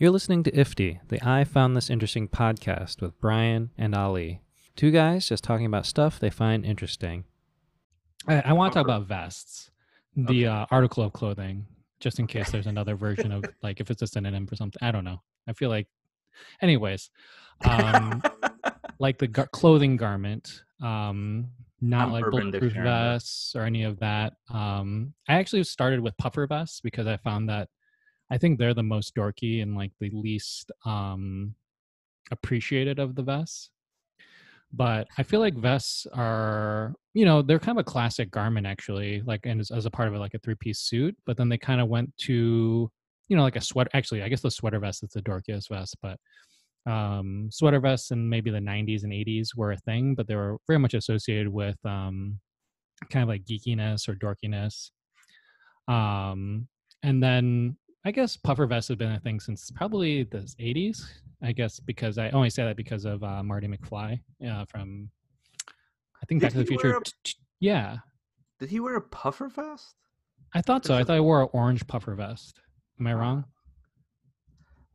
You're listening to IFTY, the I Found This Interesting podcast with Brian and Ali. Two guys just talking about stuff they find interesting. I, I want to talk about vests, the uh, article of clothing, just in case there's another version of like if it's a synonym for something. I don't know. I feel like, anyways, um, like the gar- clothing garment, um, not I'm like bulletproof Dictionary. vests or any of that. Um, I actually started with puffer vests because I found that I think they're the most dorky and like the least um, appreciated of the vests. But I feel like vests are, you know, they're kind of a classic garment actually, like and as, as a part of it, like a three-piece suit. But then they kind of went to, you know, like a sweater. Actually, I guess the sweater vest is the dorkiest vest, but um, sweater vests in maybe the 90s and 80s were a thing, but they were very much associated with um, kind of like geekiness or dorkiness. Um, and then I guess puffer vests have been a thing since probably the 80s. I guess because I only say that because of uh, Marty McFly uh, from I think Did Back to the Future. a- yeah, Did he wear a puffer vest? I thought so. I thought I wore an orange puffer vest. Am I wrong?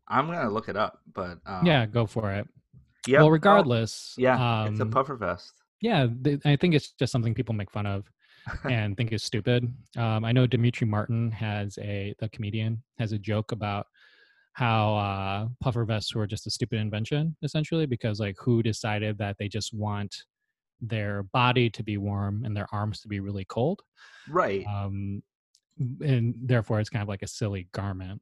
I'm gonna look it up, but um, yeah, go for it. Yep, well, regardless, yeah, it's a um, puffer vest. yeah th- i think it's just something people make fun of and think is stupid. Um, i know Demetri Martin has a the comedian has a joke about how uh, puffer vests were just a stupid invention essentially because like who decided that they just want their body to be warm and their arms to be really cold? Right. um, and therefore it's kind of like a silly garment.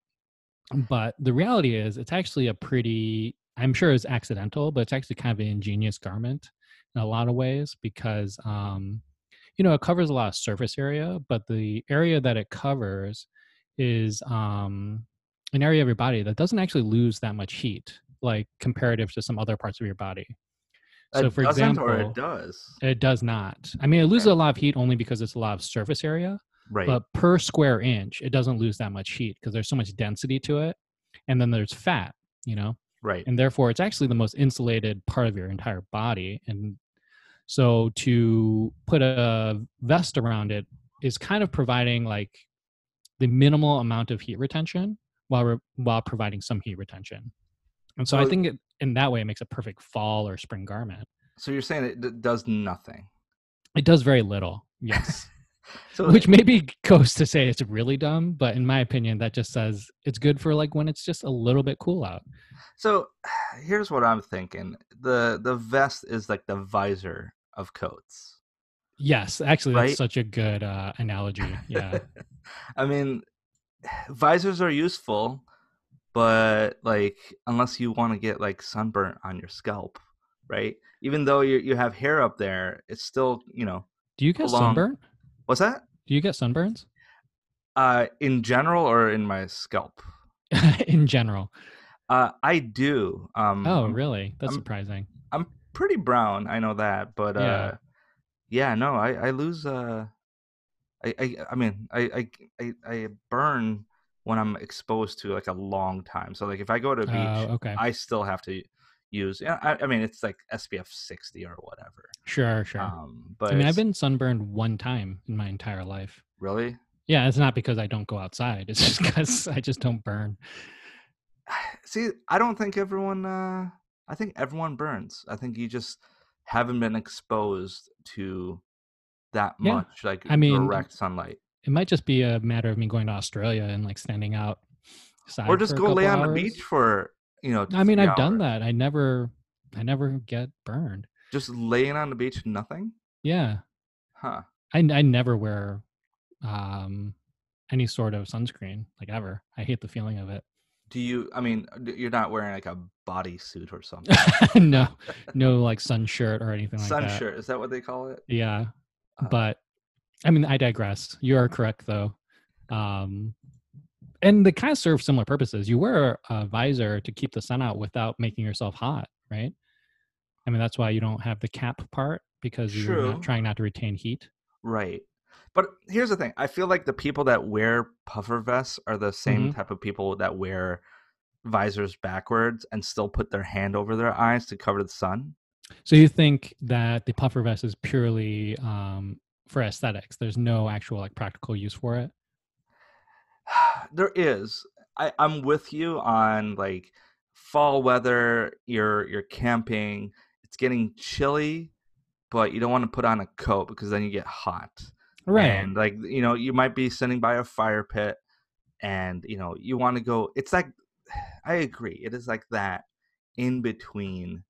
But the reality is it's actually a pretty i'm sure it's accidental but it's actually kind of an ingenious garment in a lot of ways because um, you know it covers a lot of surface area but the area that it covers is um, an area of your body that doesn't actually lose that much heat like comparative to some other parts of your body so it for doesn't example or it does. it does not i mean it loses a lot of heat only because it's a lot of surface area Right. but per square inch it doesn't lose that much heat because there's so much density to it and then there's fat you know right. and therefore it's actually the most insulated part of your entire body and so to put a vest around it is kind of providing like the minimal amount of heat retention while re- while providing some heat retention. And so i think it, in that way it makes a perfect fall or spring garment. So you're saying it d- does nothing. it does very little yes So which maybe goes to say it's really dumb but in my opinion that just says it's good for like when it's just a little bit cool out So here's what I'm thinking. The the vest is like the visor of coats. yes actually that's Right? such a good uh analogy yeah I mean, visors are useful, but like unless you want to get like sunburnt on your scalp, right? Even though you you have hair up there, it's still you know do you get Along- sunburn what's that? do you get sunburns Uh, in general or in my scalp? in general Uh, I do. Um, oh really that's I'm- surprising I'm pretty brown. I know that, but Yeah. uh, yeah, no, I I lose. Uh, I I I mean, I I I, I burn when I'm exposed to like a long time. So like if I go to a beach, Oh, okay I still have to use. Yeah, I, I mean it's like SPF 60 or whatever. sure sure Um, but i mean i've been sunburned one time in my entire life really. yeah it's not because i don't go outside it's just because i just don't burn See, I don't think everyone. Uh, I think everyone burns. I think you just haven't been exposed to that Yeah, much like I mean, direct sunlight. it might just be a matter of me going to australia and like standing out or just go lay on the beach for you know. I mean, I've done that. I never, I never get burned. Just laying on the beach, nothing. Yeah, Huh. I, I never wear um any sort of sunscreen like ever. I hate the feeling of it. Do you? I mean, you're not wearing like a bodysuit or something. no, no like sun shirt or anything like Sun that. shirt is that what they call it? Yeah, Uh, but I mean, I digress. You are correct though. Um, and they kind of serve similar purposes. You wear a visor to keep the sun out without making yourself hot, right? I mean, that's why you don't have the cap part because you're True. not trying not to retain heat. Right. But here's the thing. I feel like the people that wear puffer vests are the same Mhm. type of people that wear visors backwards and still put their hand over their eyes to cover the sun. So you think that the puffer vest is purely um, for aesthetics? There's no actual like practical use for it. there is I, I'm with you on like fall weather. You're you're camping. It's getting chilly, but you don't want to put on a coat because then you get hot. Right. And like you know, you might be sitting by a fire pit, and you know you want to go. It's like I agree. It is like that in between.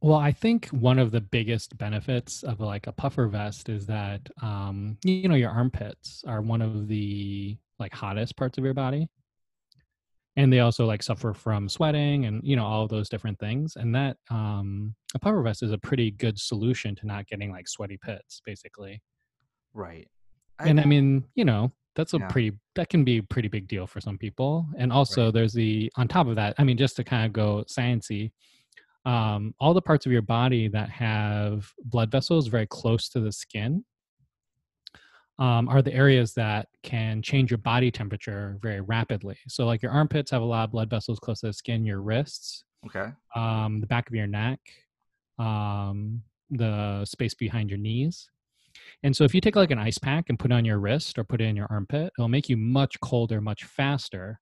Well, I think one of the biggest benefits of like a puffer vest is that um, you know your armpits are one of the like hottest parts of your body, and they also like suffer from sweating and you know all of those different things. And that um, a puffer vest is a pretty good solution to not getting like sweaty pits, basically. Right. and I mean, you know, that's a Yeah. pretty that can be a pretty big deal for some people. And also there's the on top of that, I mean, just to kind of go sciency, um, all the parts of your body that have blood vessels very close to the skin um, are the areas that can change your body temperature very rapidly. So like your armpits have a lot of blood vessels close to the skin, your wrists, okay. um, the back of your neck, um, the space behind your knees. And so if you take like an ice pack and put it on your wrist or put it in your armpit, it'll make you much colder, much faster.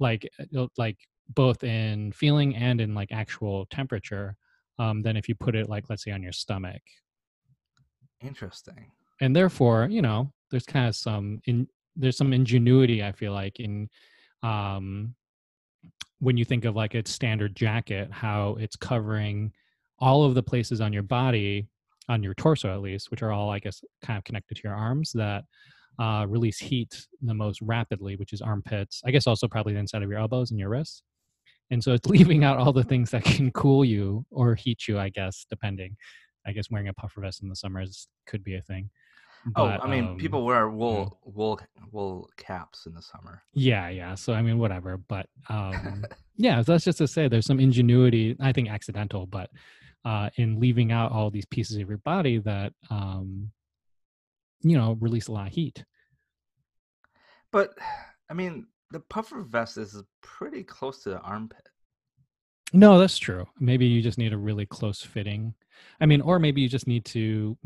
Like like both in feeling and in like actual temperature um, than if you put it like let's say on your stomach. Interesting. And therefore, you know, there's kind of some in there's some ingenuity I feel like in um, when you think of like its standard jacket, how it's covering all of the places on your body, on your torso at least, which are all, I guess, kind of connected to your arms that uh, release heat the most rapidly, which is armpits. I guess also probably the inside of your elbows and your wrists. And so it's leaving out all the things that can cool you or heat you, I guess, depending. I guess wearing a puffer vest in the summers could be a thing. Oh, I mean, um, people wear wool wool wool caps in the summer. Yeah, yeah. So I mean, whatever. But um, yeah, that's just to say there's some ingenuity. I think accidental, but uh, in leaving out all these pieces of your body that um, you know release a lot of heat. But I mean, the puffer vest is pretty close to the armpit. No, that's true. Maybe you just need a really close fitting. I mean, or maybe you just need to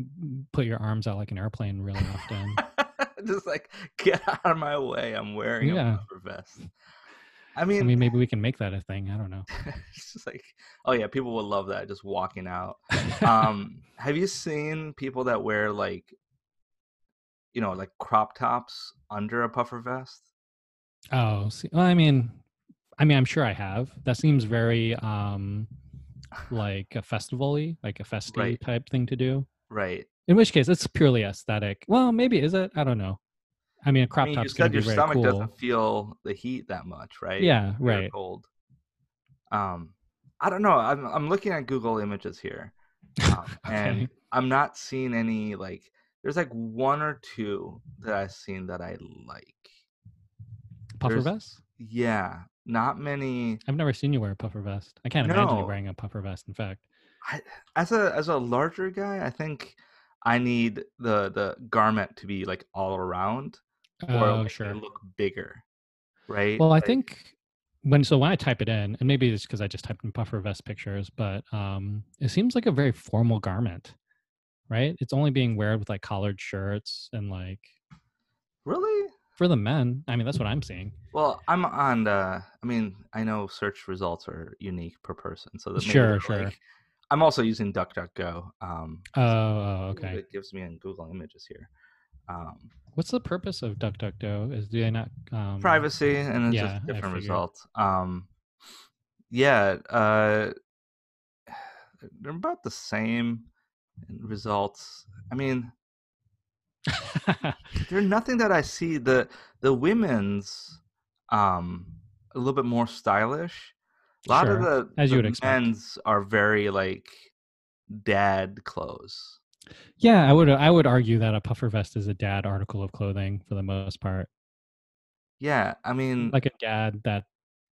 put your arms out like an airplane really often. Just like get out of my way. I'm wearing Yeah. a puffer vest. I mean, I mean, maybe we can make that a thing. I don't know. it's just like, oh yeah, people would love that. Just walking out. um, have you seen people that wear like, you know, like crop tops under a puffer vest? oh, see, well, I mean, I mean, I'm sure I have. That seems very um, like a festival-y, like a festy Right. type thing to do. Right. In which case, it's purely aesthetic. Well, maybe is it? I don't know. I mean, a I crop mean, you top's be your stomach cool. doesn't feel the heat that much, right? Yeah, When you're right. Cold. Um, I don't know. I'm I'm looking at Google Images here, um, and I'm not seeing any like. There's like one or two that I've seen that I like. Puffer there's- vest? Yeah, not many. I've never seen you wear a puffer vest. I can't imagine you wearing a puffer vest. In fact, I, as a as a larger guy, I think I need the the garment to be like all around, or oh sure. look bigger, right? Well, I Like, think when so when I type it in, and maybe it's because I just typed in puffer vest pictures, but um, it seems like a very formal garment, right? It's only being worn with like collared shirts and like really. For the men. I mean, that's what I'm seeing. Well, I'm on the. I mean, I know search results are unique per person, so that Sure, sure. like- I'm also using DuckDuckGo. Um, Oh, so oh, okay. It gives me in Google Images here. Um, What's the purpose of DuckDuckGo? Is do they not um, privacy and it's yeah, just different results. Um, yeah, uh, they're about the same results. I mean, there's nothing that I see. the The women's um a little bit more stylish. A lot of the, as you the would expect. men's are very like dad clothes. yeah, I would I would argue that a puffer vest is a dad article of clothing for the most part. Yeah, I mean, Like a dad that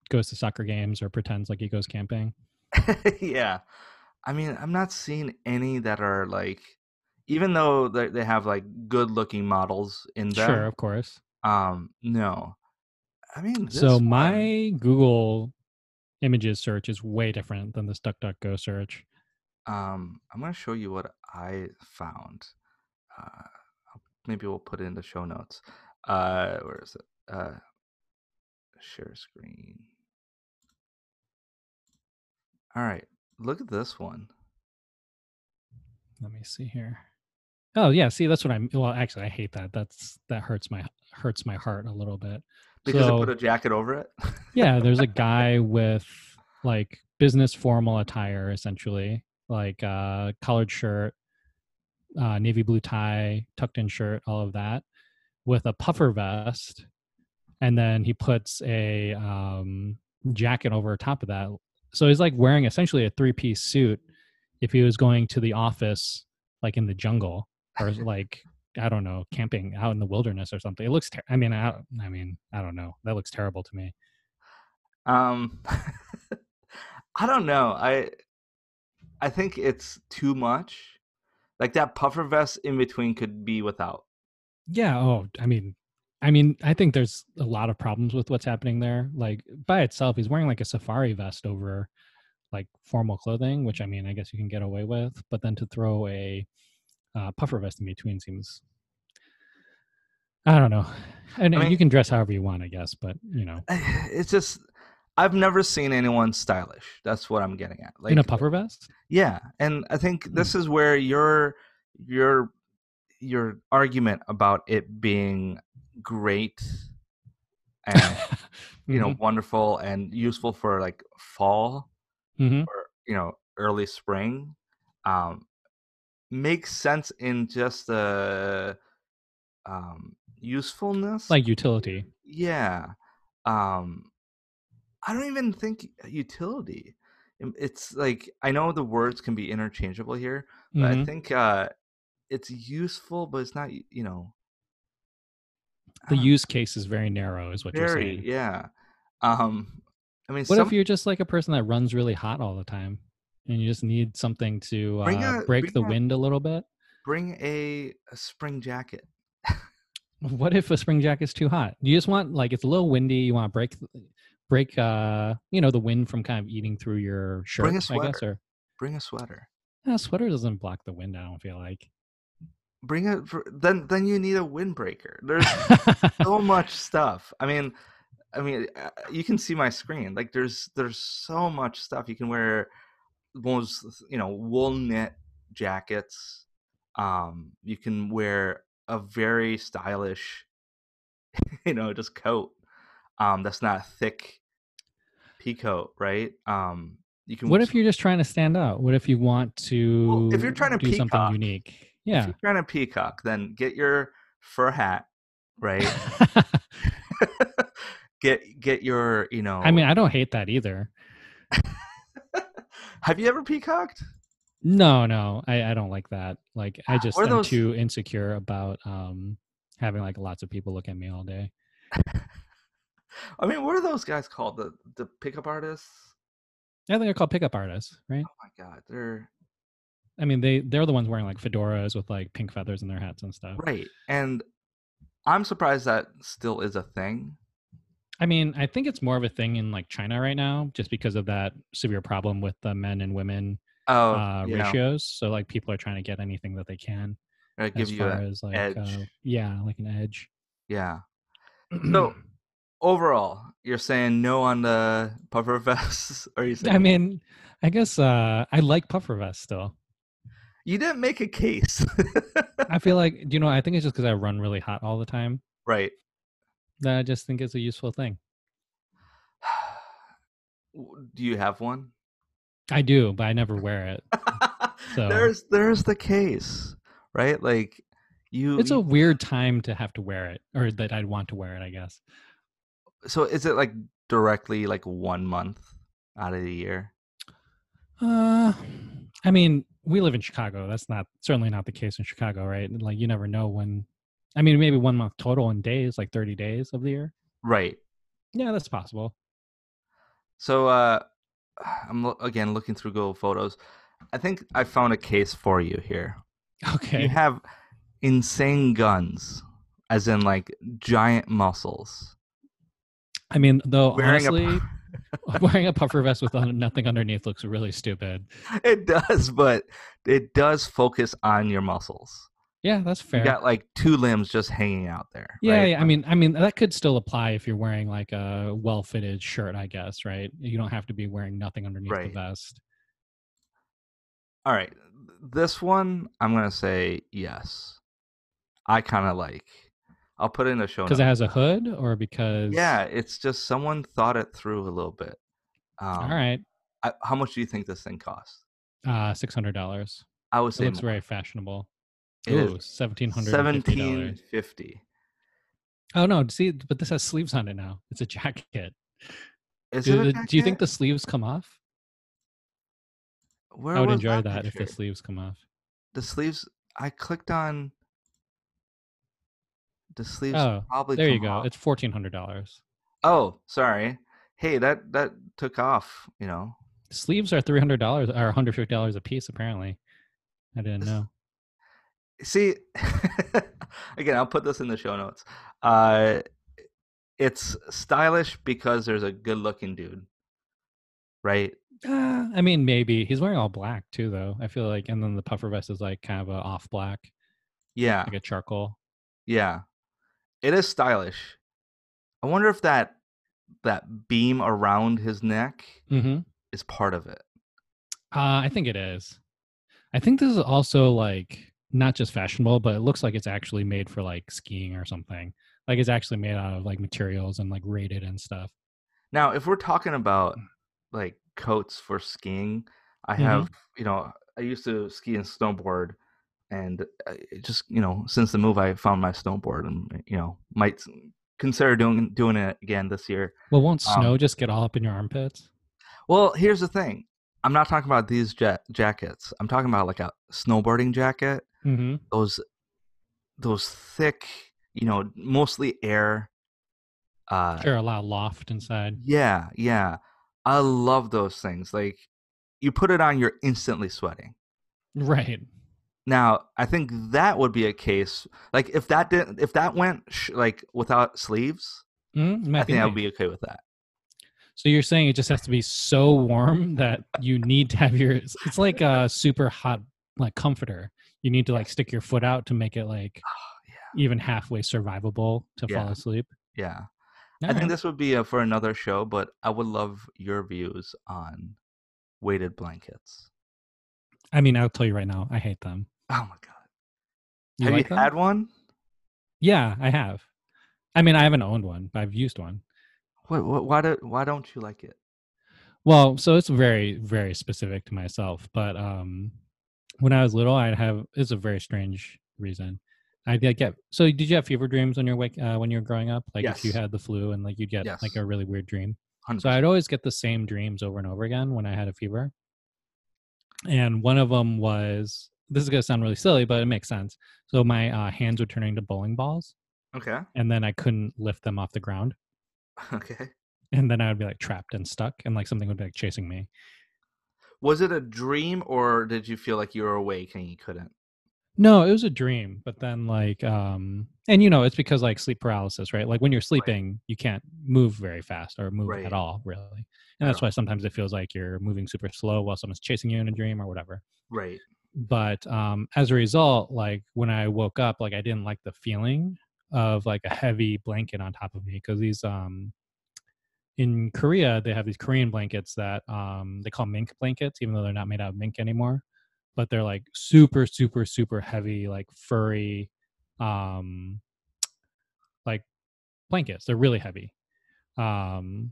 goes to soccer games or pretends like he goes camping. yeah. I mean, I'm not seeing any that are like, even though they have like good looking models in them. Sure, of course. Um, no. I mean, this So one- my Google images search is way different than this DuckDuckGo search. um, I'm gonna show you what I found. Uh, maybe we'll put it in the show notes. Uh, where is it? Uh, share screen. All right, look at this one. Let me see here. Oh yeah, see that's what I'm. Well, actually, I hate that. That's that hurts my hurts my heart a little bit. Because So- it put a jacket over it. yeah there's a guy with like business formal attire essentially like uh collared shirt uh navy blue tie tucked in shirt all of that with a puffer vest and then he puts a um jacket over top of that so he's like wearing essentially a three piece suit if he was going to the office like in the jungle or like I don't know, camping out in the wilderness or something. It looks. Ter- I mean, I, I mean, I don't know. That looks terrible to me. Um, I don't know. I I think it's too much. Like that puffer vest in between could be without. Yeah. Oh, I mean, I mean, I think there's a lot of problems with what's happening there. Like by itself, he's wearing like a safari vest over like formal clothing, which I mean, I guess you can get away with. But then to throw a uh, puffer vest in between seems, I don't know. And I mean- you can dress however you want, I guess. But you know, It's just I've never seen anyone stylish. That's what I'm getting at. Like in a puffer vest. Yeah, and I think this is where your your your argument about it being great and you know wonderful and useful for like fall Mhm. or you know early spring um makes sense in just the um usefulness like utility. yeah um i don't even think utility it's like i know the words can be interchangeable here but i Mhm. think uh it's useful but it's not you know The use case is very narrow, is what you're saying. yeah um i mean What some, if you're just like a person that runs really hot all the time, and you just need something to uh, a- break the a- wind a little bit? bring a, a spring jacket What if a spring jacket's too hot? You just want like it's a little windy. You want to break, break, uh, you know, the wind from kind of eating through your shirt. Bring a I guess, sweater. or bring a sweater no, sweater doesn't block the wind. I don't feel like. bring a then then you need a windbreaker there's so much stuff i mean i mean uh, you can see my screen like there's there's so much stuff you can wear most you know wool knit jackets um you can wear a very stylish you know just coat um that's not a thick pea coat right um you can what if you're just trying to stand out? What if you want to? Well, if you're trying to do something peacock, unique, if yeah. you're trying to peacock then get your fur hat right get get your you know I mean, I don't hate that either. Have you ever peacocked No, no, I, I don't like that. Like, I just am those- too insecure about um having like lots of people look at me all day. i mean what are those guys called the the pickup artists I think they're called pickup artists, right? oh my god they're I mean, they they're the ones wearing like fedoras with like pink feathers in their hats and stuff. right and i'm surprised that still is a thing I mean, I think it's more of a thing in like China right now, just because of that severe problem with the men and women oh uh, yeah. ratios. So like people are trying to get anything that they can give as you as like edge. Uh, yeah, like an edge. yeah. So overall you're saying no on the puffer vests or you saying I mean, I guess uh, I like puffer vests still. you didn't make a case. I feel like you know, I think it's just because I run really hot all the time. Right that I just think it's a useful thing. Do you have one I do, but I never wear it. So- there's there's the case right like you It's a weird time to have to wear it, or that I'd want to wear it. I guess. so is it like directly like one month out of the year Uh, I mean, we live in Chicago. That's not certainly not the case in Chicago, right? Like you never know when. I mean, maybe one month total in days, like thirty days of the year. right Yeah, that's possible. so uh i'm lo- again looking through google photos i think i found a case for you here Okay. you have insane guns as in like giant muscles I mean, though, wearing honestly, a wearing a puffer vest with nothing underneath looks really stupid. it does but it does focus on your muscles Yeah, that's fair. You got like two limbs just hanging out there. yeah, right? yeah. I mean, I mean that could still apply if you're wearing like a well-fitted shirt, I guess, right? You don't have to be wearing nothing underneath Right. the vest. All right. This one, I'm gonna say yes. I kind of like. I'll put it in the show Because it has a hood, or because Yeah, it's just someone thought it through a little bit. Um, All right, I, how much do you think this thing costs? uh, six hundred dollars. I would It say looks more. very fashionable. It is Ooh, seventeen hundred seventeen fifty. Oh no, see, but this has sleeves on it now. It's a jacket. Is Do, it? The- do you think the sleeves come off? Where I would enjoy that if the sleeves come off. the sleeves. I clicked on. The sleeves Oh, probably. There you go. off. It's fourteen hundred dollars. Oh, sorry. Hey, that that took off. You know. Sleeves are three hundred dollars or one hundred fifty dollars a piece. Apparently, I didn't This- know. See, again, I'll put this in the show notes. Uh, it's stylish because there's a good-looking dude, right? Uh, I mean, maybe he's wearing all black too, though. I feel like, and then the puffer vest is like kind of a off black, Yeah, like a charcoal. yeah. It is stylish. I wonder if that that beam around his neck Mm-hmm. is part of it. Uh, I think it is. I think this is also like not just fashionable, but it looks like it's actually made for like skiing or something. Like it's actually made out of like materials and like rated and stuff. Now, if we're talking about like coats for skiing, I Mhm. have, you know, I used to ski and snowboard, and it just, you know, since the move, I found my snowboard, and you know, might consider doing doing it again this year. Well, won't Um, snow just get all up in your armpits? Well, here's the thing: I'm not talking about these ja- jackets. I'm talking about like a snowboarding jacket. Mm-hmm. Those, those thick, you know, mostly air. Uh, Sure, a lot of loft inside. Yeah, yeah. I love those things. Like you put it on, you're instantly sweating. Right. Now, I think that would be a case like if that didn't if that went sh- like without sleeves, Mm, I think I would be okay with that. So you're saying it just has to be so warm that you need to have your it's like a super hot like comforter. You need to like stick your foot out to make it like even halfway survivable to fall asleep. Yeah. I Alright. think this would be uh for another show, but I would love your views on weighted blankets. I mean, I'll tell you right now, I hate them. Oh my god. You Have like you them? had one? Yeah, I have. I mean, I haven't owned one, but I've used one. What, what why do why don't you like it? Well, so it's very, very specific to myself. But um, when I was little, I'd have it's a very strange reason. I'd get, so. Did you have fever dreams when you're wake uh, when you were growing up? Like if you had the flu and like you'd get like a really weird dream. 100%. So I'd always get the same dreams over and over again when I had a fever. And one of them was this is gonna sound really silly, but it makes sense. So my uh, hands would turn into bowling balls, okay. and then I couldn't lift them off the ground, Okay. and then I would be like trapped and stuck, and like something would be like chasing me. Was it a dream or did you feel like you were awake and you couldn't? No, it was a dream, but then like um and you know, it's because like sleep paralysis, right? Like when you're sleeping, you can't move very fast or move Right. at all, really. And that's why sometimes it feels like you're moving super slow while someone's chasing you in a dream or whatever. Right. But um as a result, like when I woke up, like I didn't like the feeling of like a heavy blanket on top of me because these um in Korea they have these Korean blankets that um they call mink blankets, even though they're not made out of mink anymore. But they're like super, super, super heavy, like furry, um, like blankets. They're really heavy. Um,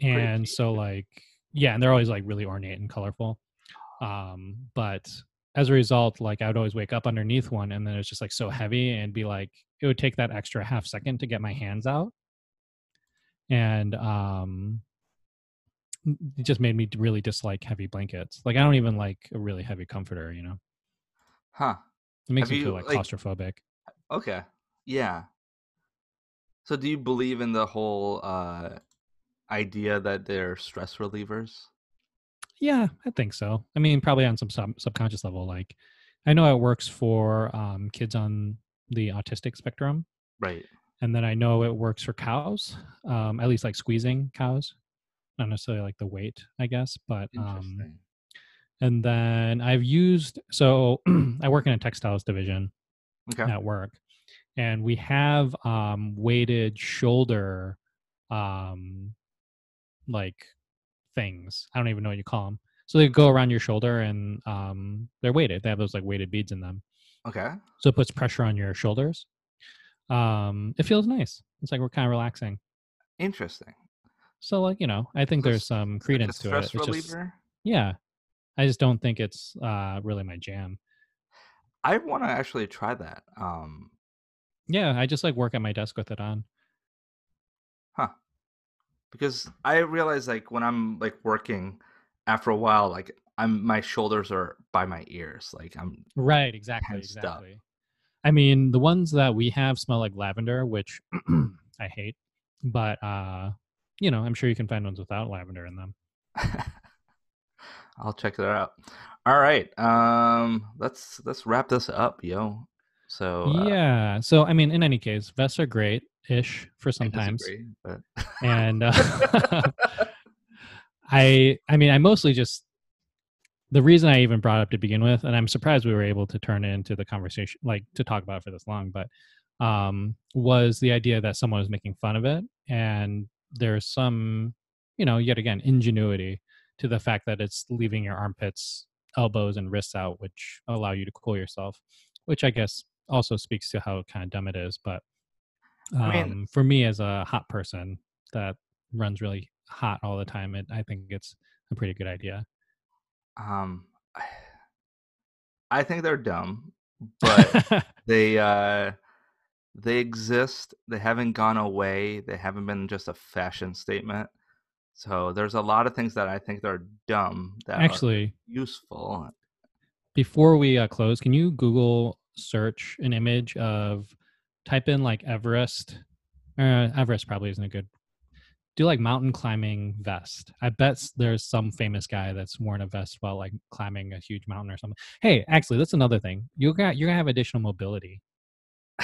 and so like yeah, and they're always like really ornate and colorful. Um, but as a result, like I would always wake up underneath one, and then it's just like so heavy, and be like it would take that extra half second to get my hands out, and um, it just made me really dislike heavy blankets. Like I don't even like a really heavy comforter. You know, Huh. it makes Have me feel like like- claustrophobic. Okay. Yeah. So do you believe in the whole uh idea that they're stress relievers? Yeah, I think so. I mean, probably on some sub- subconscious level. Like, I know it works for um, kids on the autistic spectrum, Right. And then I know it works for cows. Um, at least like squeezing cows, not necessarily like the weight, I guess. But um, and then I've used so I work in a textiles division, Okay. at work, and we have um, weighted shoulder, um, like things. I don't even know what you call them. So they go around your shoulder and um, they're weighted. They have those like weighted beads in them. Okay. So it puts pressure on your shoulders. Um, it feels nice. It's like we're kind of relaxing. Interesting. So like you know, I think So there's some credence to it. stress It's just reliever. yeah. I just don't think it's uh, really my jam. I want to actually try that. Um, Yeah, I just like work at my desk with it on. huh? Because I realize like when I'm like working, after a while, like I'm my shoulders are by my ears. Like I'm Right, exactly, Tensed up. I mean, the ones that we have smell like lavender, which I hate, but uh, you know, I'm sure you can find ones without lavender in them. I'll check that out. All right. Um let's let's wrap this up, yo. So uh, yeah. So I mean, in any case, vests are great ish for sometimes, but and uh, I I mean, I mostly just the reason I even brought up to begin with, and I'm surprised we were able to turn it into the conversation, like to talk about it for this long, but um, was the idea that someone was making fun of it, and there's some, you know, yet again, ingenuity to the fact that it's leaving your armpits, elbows, and wrists out, which allow you to cool yourself, which I guess also speaks to how kind of dumb it is. But um, I mean- for me, as a hot person that runs really hot all the time, it, I think it's a pretty good idea. Um I think they're dumb, but they uh they exist they haven't gone away they haven't been just a fashion statement so there's a lot of things that i think are dumb that are Actually, useful before we uh, close, can you Google search an image of type in like Everest? Uh, Everest probably isn't a good. Do like mountain climbing vest. I bet there's some famous guy that's worn a vest while like climbing a huge mountain or something. Hey, actually, that's another thing. You got you're gonna have additional mobility.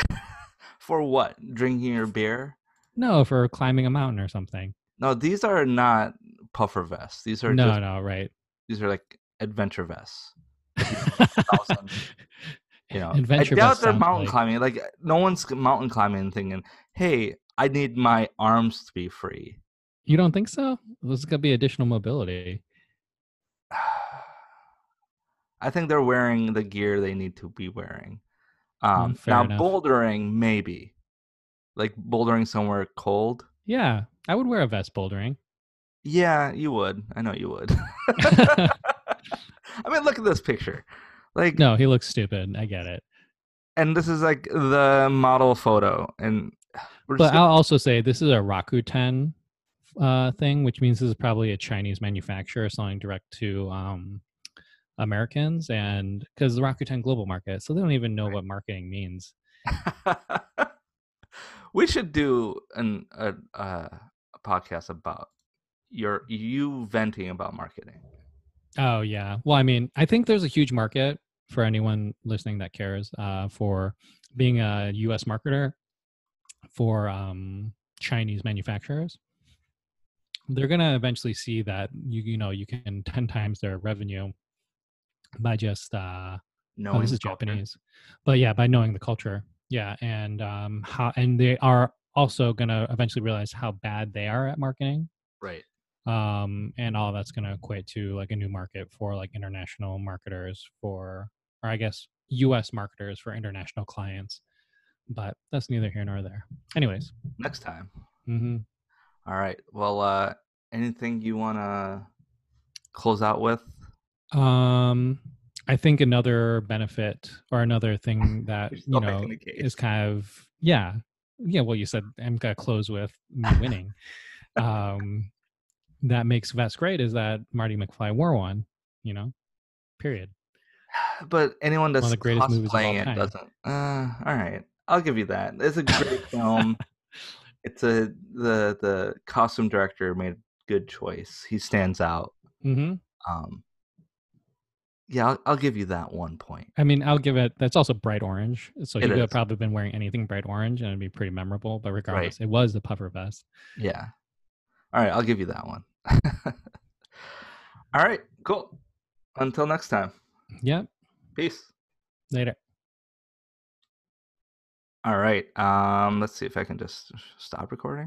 for what drinking your beer No, for climbing a mountain or something. no these are not puffer vests these are No, just no, right. these are like adventure vests Thousand, you know Adventure i doubt they're mountain like- climbing like no one's mountain climbing thinking hey i need my arms to be free You don't think so? There's gonna be additional mobility. I think they're wearing the gear they need to be wearing. Um, fair now enough. bouldering, maybe, like bouldering somewhere cold. Yeah, I would wear a vest bouldering. Yeah, you would. I know you would. I mean, look at this picture. Like, no, he looks stupid. I get it. and this is like the model photo, and we're But just I'll also say this is a Rakuten uh, thing, which means this is probably a Chinese manufacturer selling direct to um, Americans, and because the Rakuten global market, so they don't even know Right. what marketing means. we should do an a, a podcast about your you venting about marketing. Oh yeah. Well, I mean, I think there's a huge market for anyone listening that cares uh, for being a U.S. marketer for um, Chinese manufacturers. They're gonna eventually see that you you know you can ten times their revenue by just uh, No, oh, this is Japanese, but yeah, by knowing the culture, yeah, and um, how and they are also gonna eventually realize how bad they are at marketing. Right? um, and all that's going to equate to like a new market for like international marketers for or i guess us marketers for international clients but that's neither here nor there anyways Next time. hmm All right. Well, uh, anything you want to close out with? um i think another benefit or another thing that you know making the case. is kind of yeah yeah well you said i'm gonna close with me winning um that makes vest great is that marty mcfly wore one you know period But anyone that's the greatest movies all it doesn't. Uh, all right. I'll give you that. It's a great film. It's a the the costume director made a good choice. He stands out. hmm Um, yeah, I'll, I'll give you that one point. I mean, I'll give it. That's also bright orange, so it he could have probably been wearing anything bright orange, and it'd be pretty memorable. But regardless, it was the puffer vest. Yeah. All right, I'll give you that one. All right, cool. Until next time. Yep. Peace. Later. All right. Um, let's see if I can just stop recording.